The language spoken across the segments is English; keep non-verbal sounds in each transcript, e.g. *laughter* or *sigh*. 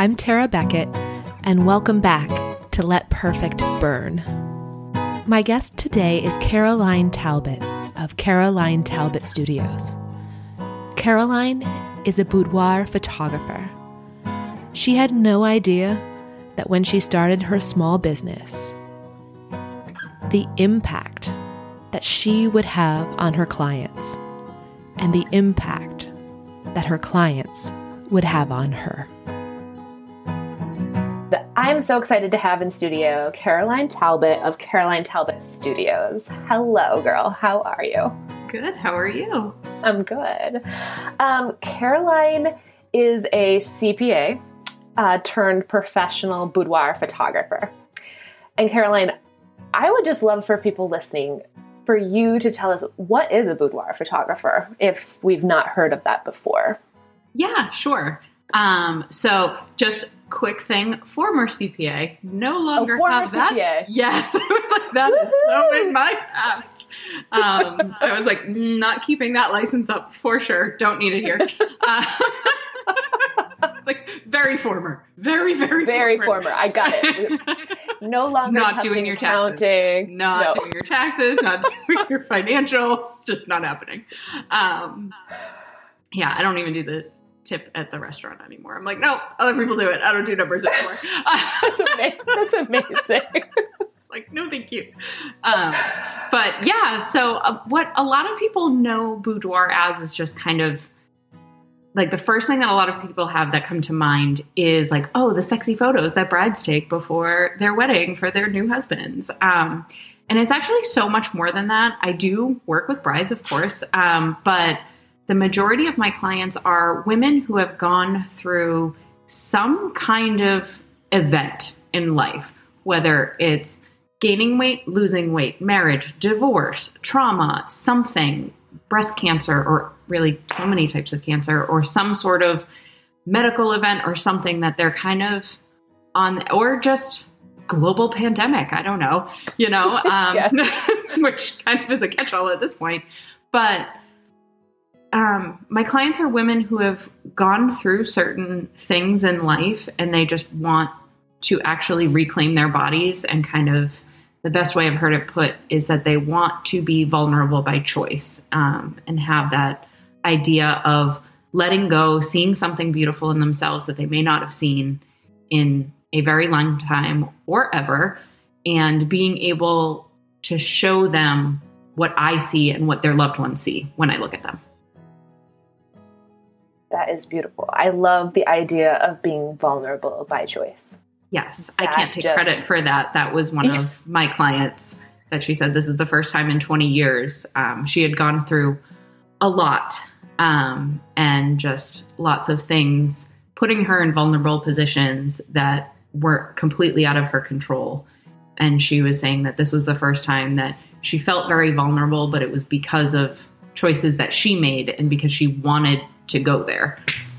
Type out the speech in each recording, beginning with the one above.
I'm Tara Beckett, and welcome back to Let Perfect Burn. My guest today is Caroline Talbot of Caroline Talbot Studios. Caroline is a boudoir photographer. She had no idea that when she started her small business, the impact that she would have on her clients and the impact that her clients would have on her. I'm so excited to have in studio Caroline Talbot of Caroline Talbot Studios. Hello, girl. How are you? Good. How are you? I'm good. Um, Caroline is a CPA uh, turned professional boudoir photographer. And Caroline, I would just love for people listening for you to tell us what is a boudoir photographer if we've not heard of that before. Yeah, sure. Um, so just quick thing, former CPA, no longer oh, have that. CPA. Yes, *laughs* I was like, that is so in my past. Um, I was like, mm, not keeping that license up for sure. Don't need it here. *laughs* Uh, *laughs* it's like very former, very very very former. former. I got it. No longer not doing your accounting, taxes, not no. doing your taxes, not doing your financials. Just not happening. Um, yeah, I don't even do the tip at the restaurant anymore. I'm like, no, other people do it. I don't do numbers anymore. *laughs* that's, amazing. that's *laughs* amazing. like, no, thank you. Um, but yeah, so uh, what a lot of people know boudoir as is just kind of like the first thing that a lot of people have that come to mind is like, oh, the sexy photos that brides take before their wedding for their new husbands. Um, and it's actually so much more than that. I do work with brides, of course, um, but the majority of my clients are women who have gone through some kind of event in life, whether it's gaining weight, losing weight, marriage, divorce, trauma, something, breast cancer, or really so many types of cancer, or some sort of medical event or something that they're kind of on, or just global pandemic. I don't know, you know, *laughs* um, *laughs* which kind of is a catch all at this point. But um, my clients are women who have gone through certain things in life and they just want to actually reclaim their bodies and kind of the best way I've heard it put is that they want to be vulnerable by choice um, and have that idea of letting go, seeing something beautiful in themselves that they may not have seen in a very long time or ever, and being able to show them what I see and what their loved ones see when I look at them. That is beautiful. I love the idea of being vulnerable by choice. Yes, that I can't take just... credit for that. That was one of *laughs* my clients that she said this is the first time in 20 years. Um, she had gone through a lot um, and just lots of things, putting her in vulnerable positions that were completely out of her control. And she was saying that this was the first time that she felt very vulnerable, but it was because of choices that she made and because she wanted to go there.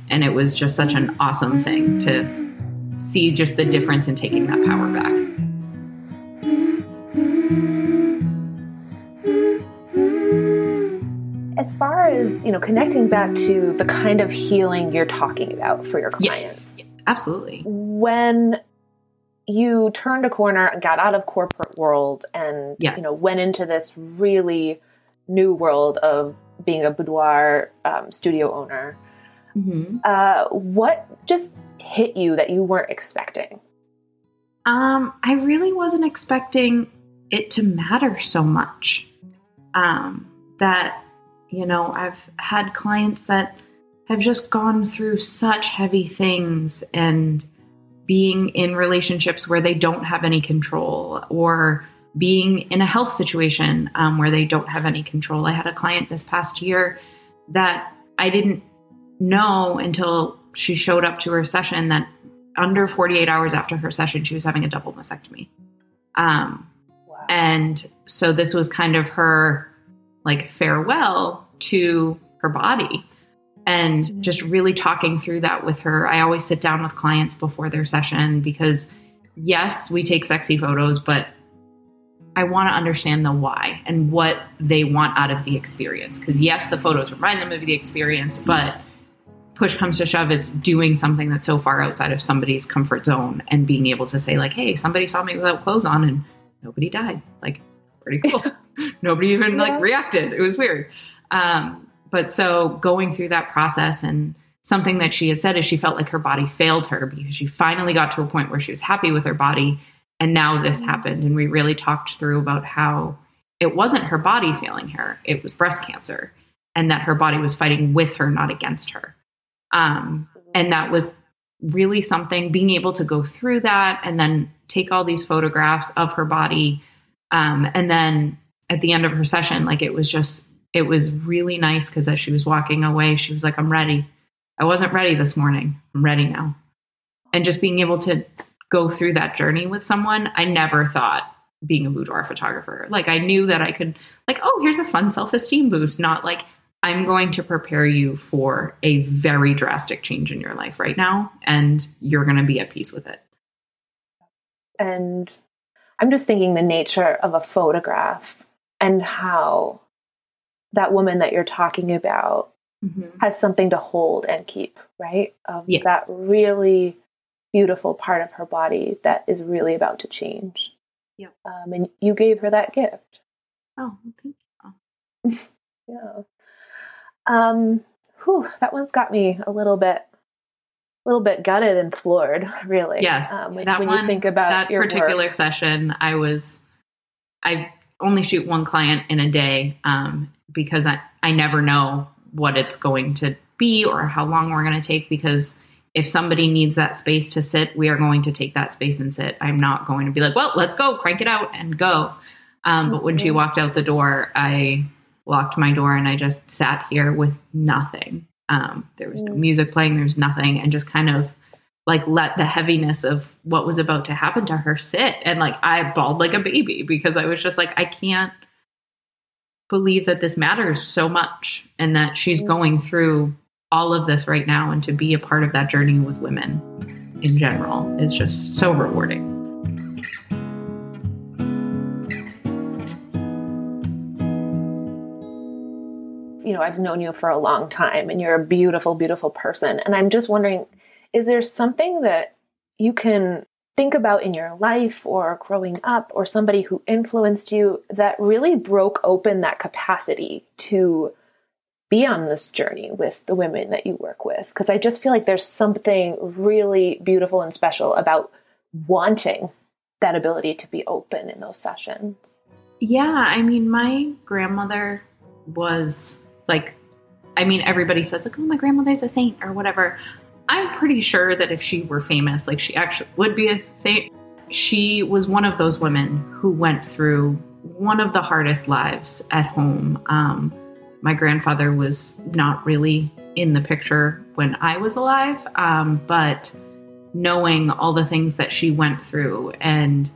And it was just such an awesome thing to see just the difference in taking that power back. As far as, you know, connecting back to the kind of healing you're talking about for your clients. Yes, absolutely. When you turned a corner and got out of corporate world and yes. you know went into this really new world of being a boudoir um, studio owner. Mm-hmm. Uh, what just hit you that you weren't expecting? Um, I really wasn't expecting it to matter so much. Um, that, you know, I've had clients that have just gone through such heavy things and being in relationships where they don't have any control or being in a health situation um, where they don't have any control. I had a client this past year that I didn't know until she showed up to her session that under 48 hours after her session, she was having a double mastectomy. Um, wow. And so this was kind of her like farewell to her body and mm-hmm. just really talking through that with her. I always sit down with clients before their session because, yes, we take sexy photos, but I want to understand the why and what they want out of the experience. Because, yes, the photos remind them of the experience, but push comes to shove, it's doing something that's so far outside of somebody's comfort zone and being able to say, like, hey, somebody saw me without clothes on and nobody died. Like, pretty cool. *laughs* nobody even Yeah. like reacted. It was weird. Um, but so going through that process and something that she had said is she felt like her body failed her because she finally got to a point where she was happy with her body. And now this happened. And we really talked through about how it wasn't her body failing her, it was breast cancer, and that her body was fighting with her, not against her. Um, and that was really something being able to go through that and then take all these photographs of her body um, and then at the end of her session like it was just it was really nice because as she was walking away she was like i'm ready i wasn't ready this morning i'm ready now and just being able to go through that journey with someone i never thought being a boudoir photographer like i knew that i could like oh here's a fun self-esteem boost not like I'm going to prepare you for a very drastic change in your life right now, and you're going to be at peace with it. and I'm just thinking the nature of a photograph and how that woman that you're talking about mm-hmm. has something to hold and keep, right? Of Yes. that really beautiful part of her body that is really about to change. Yep. Um, and you gave her that gift. Oh, thank you. *laughs* Yeah. Um, whew, that one's got me a little bit, a little bit gutted and floored, *laughs* really. Yes, Um, when, that when one, you think about that particular work. session, I was, I only shoot one client in a day um, because I, I never know what it's going to be or how long we're going to take. Because if somebody needs that space to sit, we are going to take that space and sit. I'm not going to be like, well, let's go, crank it out and go. Um, but when she walked out the door, I locked my door and I just sat here with nothing. Um, there was no Mm. music playing, there's nothing, and just kind of like let the heaviness of what was about to happen to her sit. And like I bawled like a baby because I was just like, I can't believe that this matters so much and that she's Mm. going through all of this right now. And to be a part of that journey with women in general is just so rewarding. you know, I've known you for a long time and you're a beautiful, beautiful person. And I'm just wondering, is there something that you can think about in your life or growing up or somebody who influenced you that really broke open that capacity to be on this journey with the women that you work with? Because I just feel like there's something really beautiful and special about wanting that ability to be open in those sessions. Yeah, I mean, my grandmother was like, I mean, everybody says, like, oh, my grandmother's a saint or whatever. I'm pretty sure that if she were famous, like, she actually would be a saint. She was one of those women who went through one of the hardest lives at home. Um, my grandfather was not really in the picture when I was alive, um, but knowing all the things that she went through and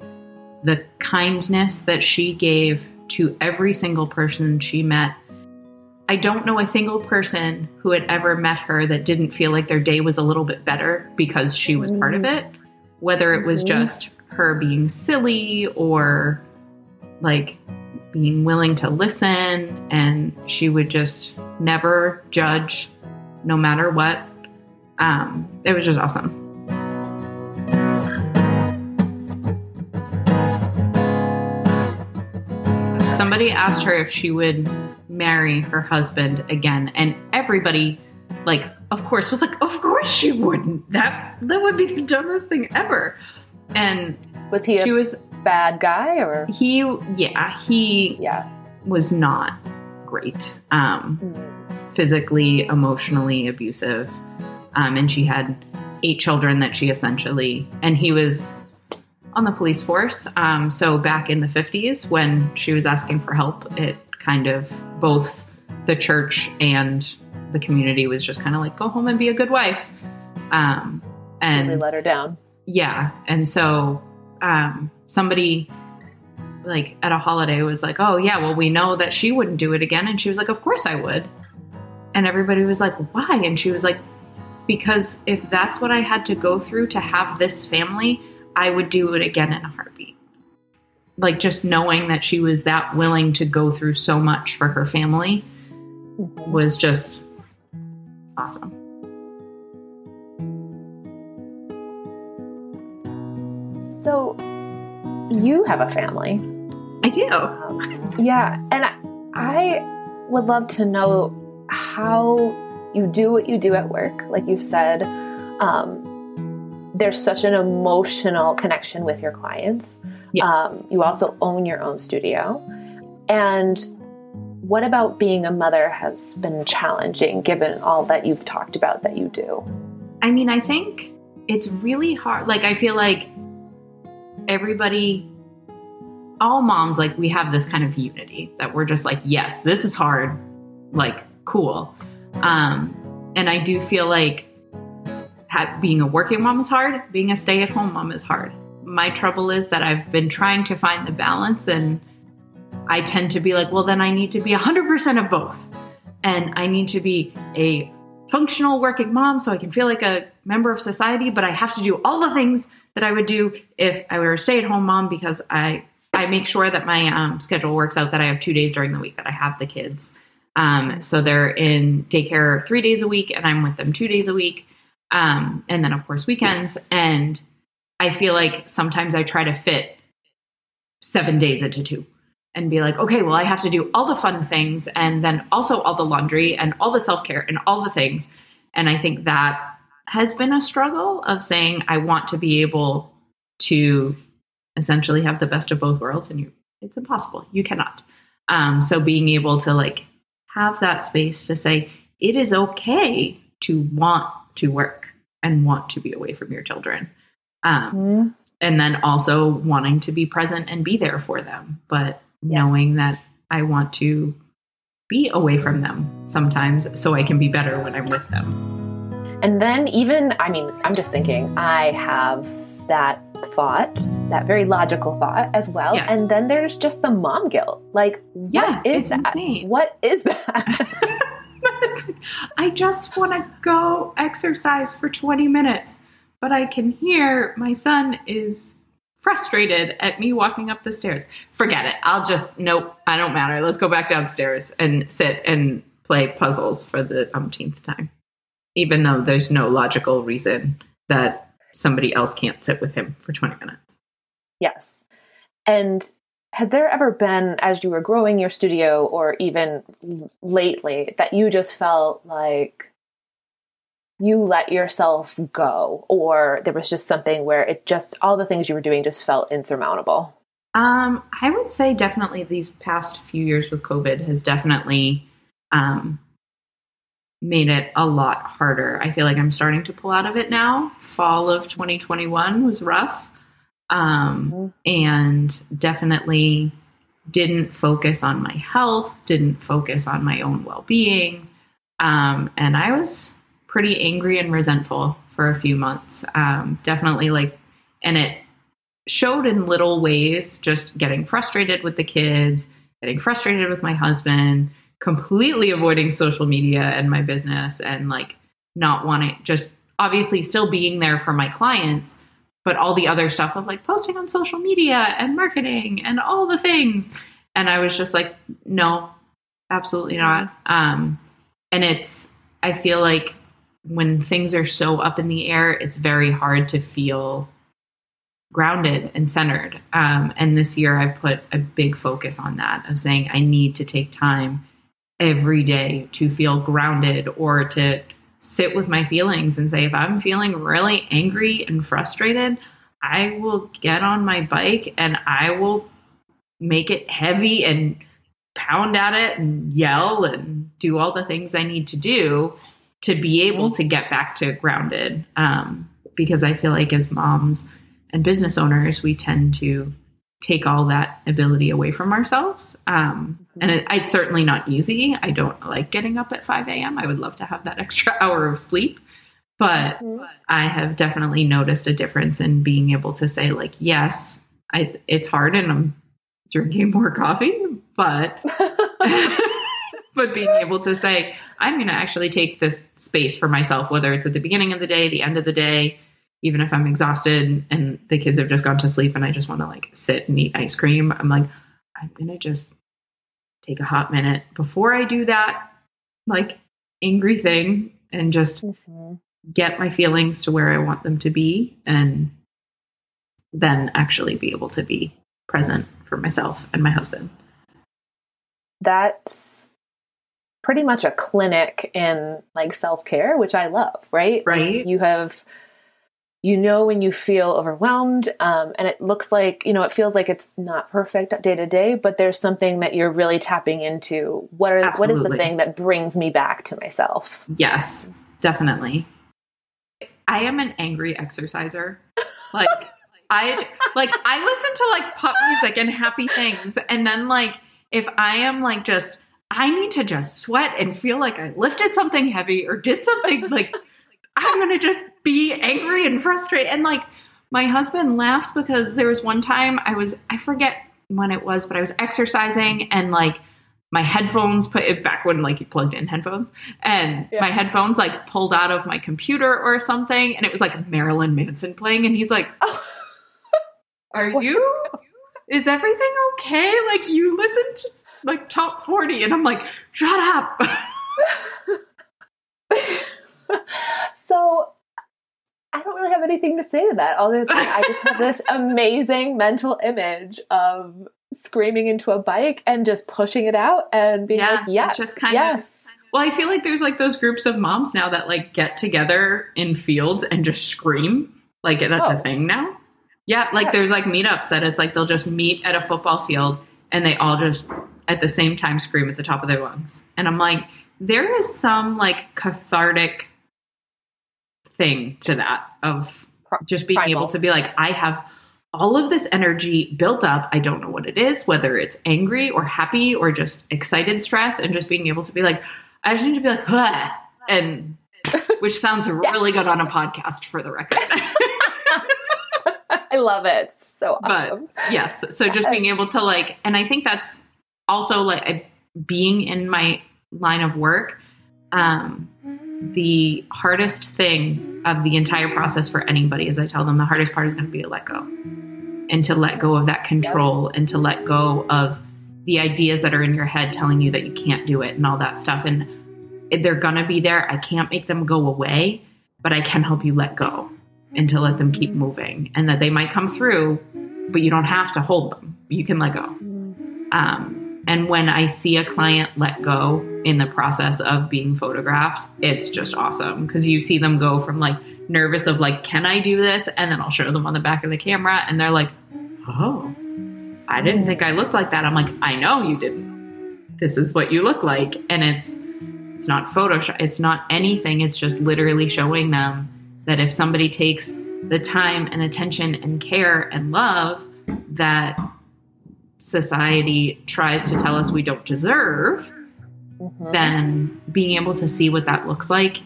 the kindness that she gave to every single person she met. I don't know a single person who had ever met her that didn't feel like their day was a little bit better because she was part of it, whether it was Mhm. just her being silly or like being willing to listen and she would just never judge no matter what. Um, it was just awesome. somebody asked her if she would marry her husband again and everybody like of course was like of course she wouldn't that that would be the dumbest thing ever and Was he a she was bad guy or? he yeah he Yeah. was not great um Mm. physically emotionally abusive um and she had eight children that she essentially and he was on the police force. Um, so back in the 50s, when she was asking for help, it kind of both the church and the community was just kind of like, go home and be a good wife. Um, Really and let her down. yeah, and so um, somebody like at a holiday was like, "Oh yeah, well we know that she wouldn't do it again." And she was like, "Of course I would." And everybody was like, "Why?" And she was like, "Because if that's what I had to go through to have this family, I would do it again in a heartbeat." Like just knowing that she was that willing to go through so much for her family was just awesome. So you have a family. I do. Um, yeah, and I, I would love to know how you do what you do at work. Like you said, um, there's such an emotional connection with your clients. Yes. Um, you also own your own studio. And what about being a mother has been challenging given all that you've talked about that you do? I mean, I think it's really hard. Like, I feel like everybody, all moms, like, we have this kind of unity that we're just like, yes, this is hard. Like, cool. Um, and I do feel like ha- being a working mom is hard, being a stay at home mom is hard. My trouble is that I've been trying to find the balance, and I tend to be like, well, then I need to be 100% of both. And I need to be a functional working mom so I can feel like a member of society, but I have to do all the things that I would do if I were a stay at home mom because I, I make sure that my um, schedule works out that I have two days during the week that I have the kids. Um, so they're in daycare three days a week and I'm with them two days a week. Um, and then, of course, weekends. And I feel like sometimes I try to fit seven days into two and be like, okay, well, I have to do all the fun things and then also all the laundry and all the self care and all the things. And I think that has been a struggle of saying, I want to be able to essentially have the best of both worlds. And you, it's impossible. You cannot. Um, so being able to like have that space to say, it is okay to want to work and want to be away from your children. Um, Mm-hmm. and then also wanting to be present and be there for them, but knowing that I want to be away from them sometimes so I can be better when I'm with them. And then, even, I mean, I'm just thinking, I have that thought, that very logical thought as well. Yeah. And then there's just the mom guilt. Like, what Yeah, is that? insane. What is that? *laughs* I just want to go exercise for 20 minutes, but I can hear my son is frustrated at me walking up the stairs. Forget it. I'll just, nope, I don't matter. Let's go back downstairs and sit and play puzzles for the umpteenth time, even though there's no logical reason that somebody else can't sit with him for 20 minutes. yes. And has there ever been, as you were growing your studio or even lately, that you just felt like you let yourself go, or there was just something where it just, all the things you were doing just felt insurmountable? Um, I would say definitely these past few years with COVID has definitely um, made it a lot harder. I feel like I'm starting to pull out of it now. Fall of 2021 was rough. Um, and definitely didn't focus on my health, didn't focus on my own well being. Um, and I was pretty angry and resentful for a few months. Um, definitely like, and it showed in little ways, just getting frustrated with the kids, getting frustrated with my husband, completely avoiding social media and my business, and like not wanting, just obviously still being there for my clients, but all the other stuff of like posting on social media and marketing and all the things. And I was just like, no, absolutely not. Um, and it's, I feel like when things are so up in the air, it's very hard to feel grounded and centered. Um, and this year, I put a big focus on that of saying I need to take time every day to feel grounded or to sit with my feelings and say, if I'm feeling really angry and frustrated, I will get on my bike and I will make it heavy and pound at it and yell and do all the things I need to do to be able to get back to grounded. Um, because I feel like as moms and business owners, we tend to take all that ability away from ourselves. Um, and it, it's certainly not easy. I don't like getting up at 5 a.m. I would love to have that *laughs* extra hour of sleep. But I have definitely noticed a difference in being able to say, like, yes, I, it's hard and I'm drinking more coffee, but *laughs* but being able to say, I'm going to actually take this space for myself, whether it's at the beginning of the day, the end of the day, even if I'm exhausted and the kids have just gone to sleep and I just want to like sit and eat ice cream, I'm like, I'm going to just take a hot minute before I do that, like angry thing and just Mm-hmm. get my feelings to where I want them to be and then actually be able to be present for myself and my husband. That's pretty much a clinic in like self-care, which I love, right? Right. Like, you have you know when you feel overwhelmed um, and it looks like you know it feels like it's not perfect day to day but there's something that you're really tapping into what are what is the thing that brings me back to myself Yes, definitely. I am an angry exerciser. Like I like I listen to like pop music and happy things and then like if I am like just I need to just sweat and feel like I lifted something heavy or did something like I'm going to just be angry and frustrated and like my husband laughs because there was one time I was I forget when it was but I was exercising and like my headphones put it back when like you plugged in headphones and Yeah. my headphones like pulled out of my computer or something and it was like Marilyn Manson playing and he's like oh. are *laughs* What? you is everything okay like you listen to like top 40 and I'm like shut up *laughs* so I don't really have anything to say to that other than I just have this *laughs* amazing mental image of screaming into a bike and just pushing it out and being Yeah, like, yes, just kind of- yes. well I feel like there's like those groups of moms now that like get together in fields and just scream like that's Oh. a thing now yeah like Yeah. there's like meetups that it's like they'll just meet at a football field and they all just at the same time scream at the top of their lungs and I'm like there is some like cathartic thing to that of just being primal. able to be like i have all of this energy built up. I don't know what it is whether it's angry or happy or just excited stress and just being able to be like i just need to be like and *laughs* which sounds really good on a podcast for the record. *laughs* I love it. So But- yes so just being able to like and i think that's also like being in my line of work um the hardest thing of the entire process for anybody is i tell them the hardest part is going to be to let go and to let go of that control and to let go of the ideas that are in your head telling you that you can't do it and all that stuff. And they're going to be there. I can't make them go away but i can help you let go and to let them keep moving and that they might come through but you don't have to hold them. You can let go. Um, and when I see a client let go in the process of being photographed, it's just awesome because you see them go from like nervous of like, can I do this? And then I'll show them on the back of the camera and they're like, oh, I didn't think I looked like that. I'm like, I know you didn't. This is what you look like. And it's, it's not Photoshop. It's not anything. It's just literally showing them that if somebody takes the time and attention and care and love that society tries to tell us we don't deserve, Mhm. then being able to see what that looks like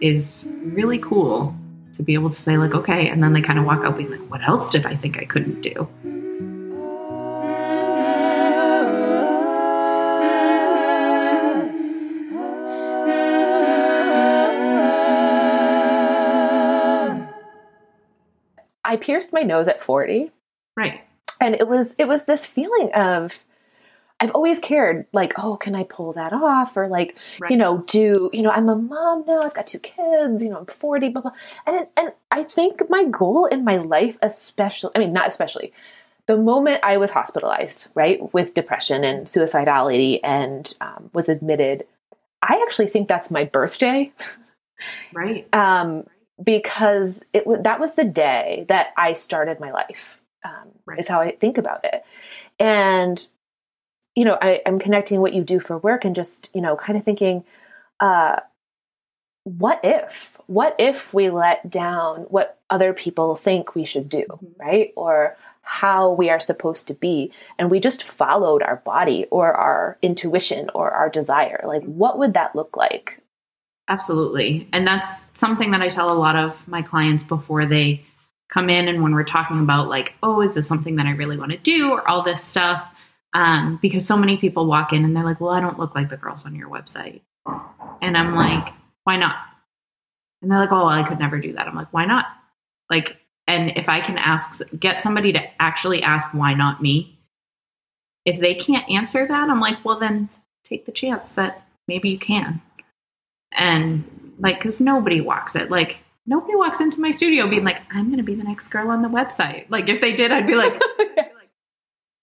is really cool to be able to say like okay and then they kind of walk out being like what else did i think i couldn't do? I pierced my nose at 40 right. And it was it was this feeling of I've always cared like oh can I pull that off? or like right. you know do you know I'm a mom now I've got two kids you know I'm 40 blah blah. And and I think my goal in my life especially I mean not especially the moment I was hospitalized right with depression and suicidality and um, was admitted I actually think that's my birthday. Right. Um, because it that was the day that I started my life. Um, Right. Is how I think about it, and you know, I, I'm connecting what you do for work and just you know, kind of thinking, uh, what if? What if we let down what other people think we should do, Mhm. right? Or how we are supposed to be, and we just followed our body or our intuition or our desire. Like, what would that look like? Absolutely. And that's something that I tell a lot of my clients before they come in and when we're talking about like, oh, is this something that I really want to do or all this stuff? Um, because so many people walk in and they're like, well, I don't look like the girls on your website. And I'm like, why not? And they're like, oh, well, I could never do that. I'm like, why not? Like, and if I can ask, get somebody to actually ask, why not me? If they can't answer that, I'm like, well, then take the chance that maybe you can and like because nobody walks it like nobody walks into my studio being like, I'm going to be the next girl on the website. Like, if they did, I'd be like, *laughs*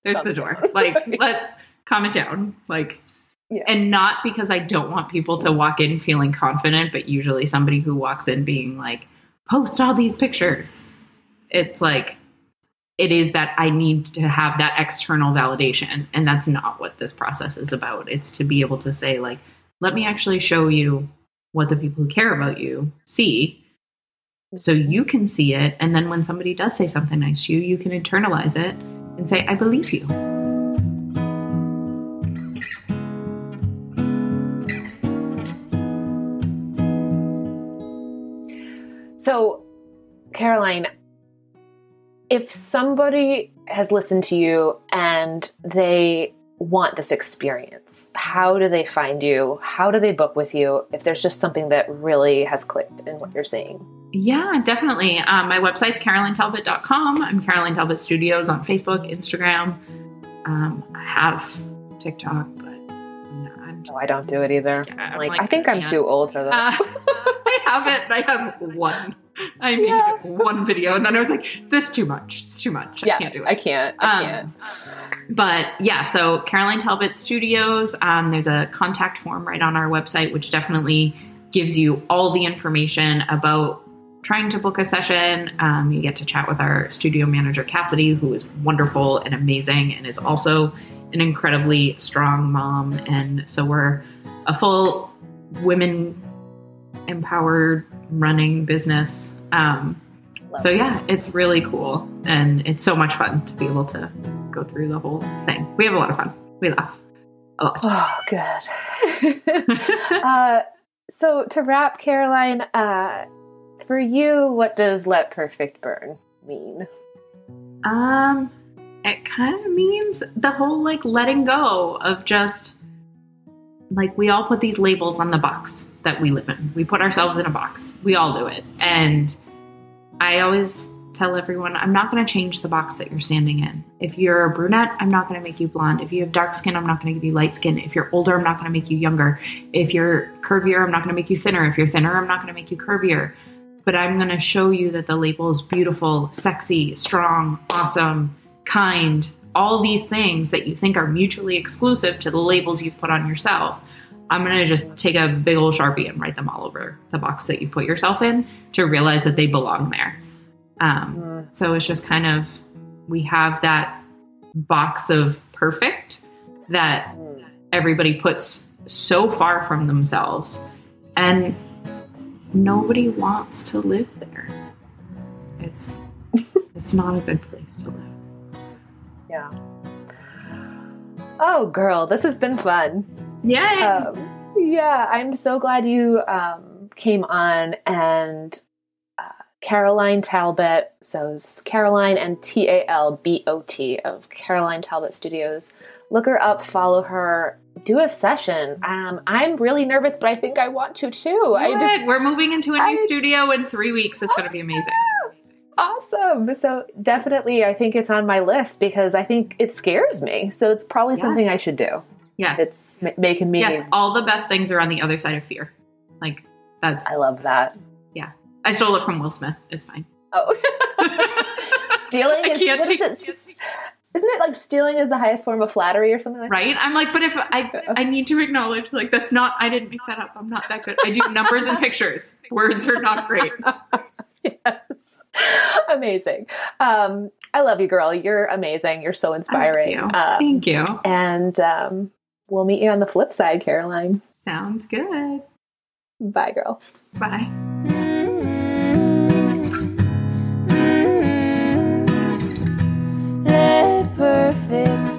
there's the door. *laughs* Like, let's calm it down. Like, Yeah. and not because I don't want people to walk in feeling confident, but usually somebody who walks in being like, post all these pictures. It's like, it is that I need to have that external validation. And that's not what this process is about. It's to be able to say, like, let me actually show you what the people who care about you see so mm-hmm. you can see it. And then when somebody does say something nice to you, you can internalize it and say, I believe you. So, Caroline, if somebody has listened to you and they want this experience, how do they find you? How do they book with you if there's just something that really has clicked in what you're saying? Yeah, definitely. Um, my website's carolinetalbot.com. I'm Caroline Talbot Studios on Facebook, Instagram. Um, I have TikTok, but I'm No, I don't do it either. Yeah, like, like, I think I'm yeah. too old for that. Uh, *laughs* I have it. I have one. I made Yeah. one video, and then I was like, "This too much. It's too much. yeah, I can't do it." I can't. I Um, can't. But yeah, so Caroline Talbot Studios, um, there's a contact form right on our website, which definitely gives you all the information about trying to book a session. Um, you get to chat with our studio manager, Cassidy, who is wonderful and amazing and is also an incredibly strong mom. And so we're a full women empowered running business. Um, so yeah, it's really cool and it's so much fun to be able to go through the whole thing. We have a lot of fun. We laugh a lot. Oh, good. *laughs* uh, so to wrap, Caroline, uh, for you, what does "let perfect burn" mean? Um, it kind of means the whole like letting go of just like we all put these labels on the box that we live in. We put ourselves in a box. We all do it. And I always tell everyone, I'm not going to change the box that you're standing in. If you're a brunette, I'm not going to make you blonde. If you have dark skin, I'm not going to give you light skin. If you're older, I'm not going to make you younger. If you're curvier, I'm not going to make you thinner. If you're thinner, I'm not going to make you curvier. But I'm going to show you that the label is beautiful, sexy, strong, awesome, kind, all these things that you think are mutually exclusive to the labels you've put on yourself. I'm going to just take a big old Sharpie and write them all over the box that you put yourself in to realize that they belong there. Um, so it's just kind of, we have that box of perfect that everybody puts so far from themselves. And nobody wants to live there. It's *laughs* it's not a good place to live. Yeah. Oh, girl, this has been fun. Yay! Um, yeah, I'm so glad you um, came on and uh, Caroline Talbot. So it's Caroline and T A L B O T of Caroline Talbot Studios. Look her up, follow her, do a session. Um, I'm really nervous, but I think I want to too. I just We're moving into a new I- studio in three weeks. It's going to be *laughs* amazing. awesome. So definitely, I think it's on my list because I think it scares me. So it's probably Yeah. something I should do. Yeah. It's ma- making me. Yes, all the best things are on the other side of fear. Like that's I love that. Yeah, I stole it from Will Smith. It's fine. Oh, *laughs* *laughs* stealing I is can't what is it? Isn't it like stealing is the highest form of flattery or something like that? right. I'm like, but if I I need to acknowledge like that's not I didn't make that up. I'm not that good. I do numbers and pictures. Words are not great. *laughs* yes. Amazing. Um, I love you, girl. You're amazing. You're so inspiring. Thank you. Um, Thank you. and um, we'll meet you on the flip side, Caroline. Sounds good. Bye, girl. Bye. perfect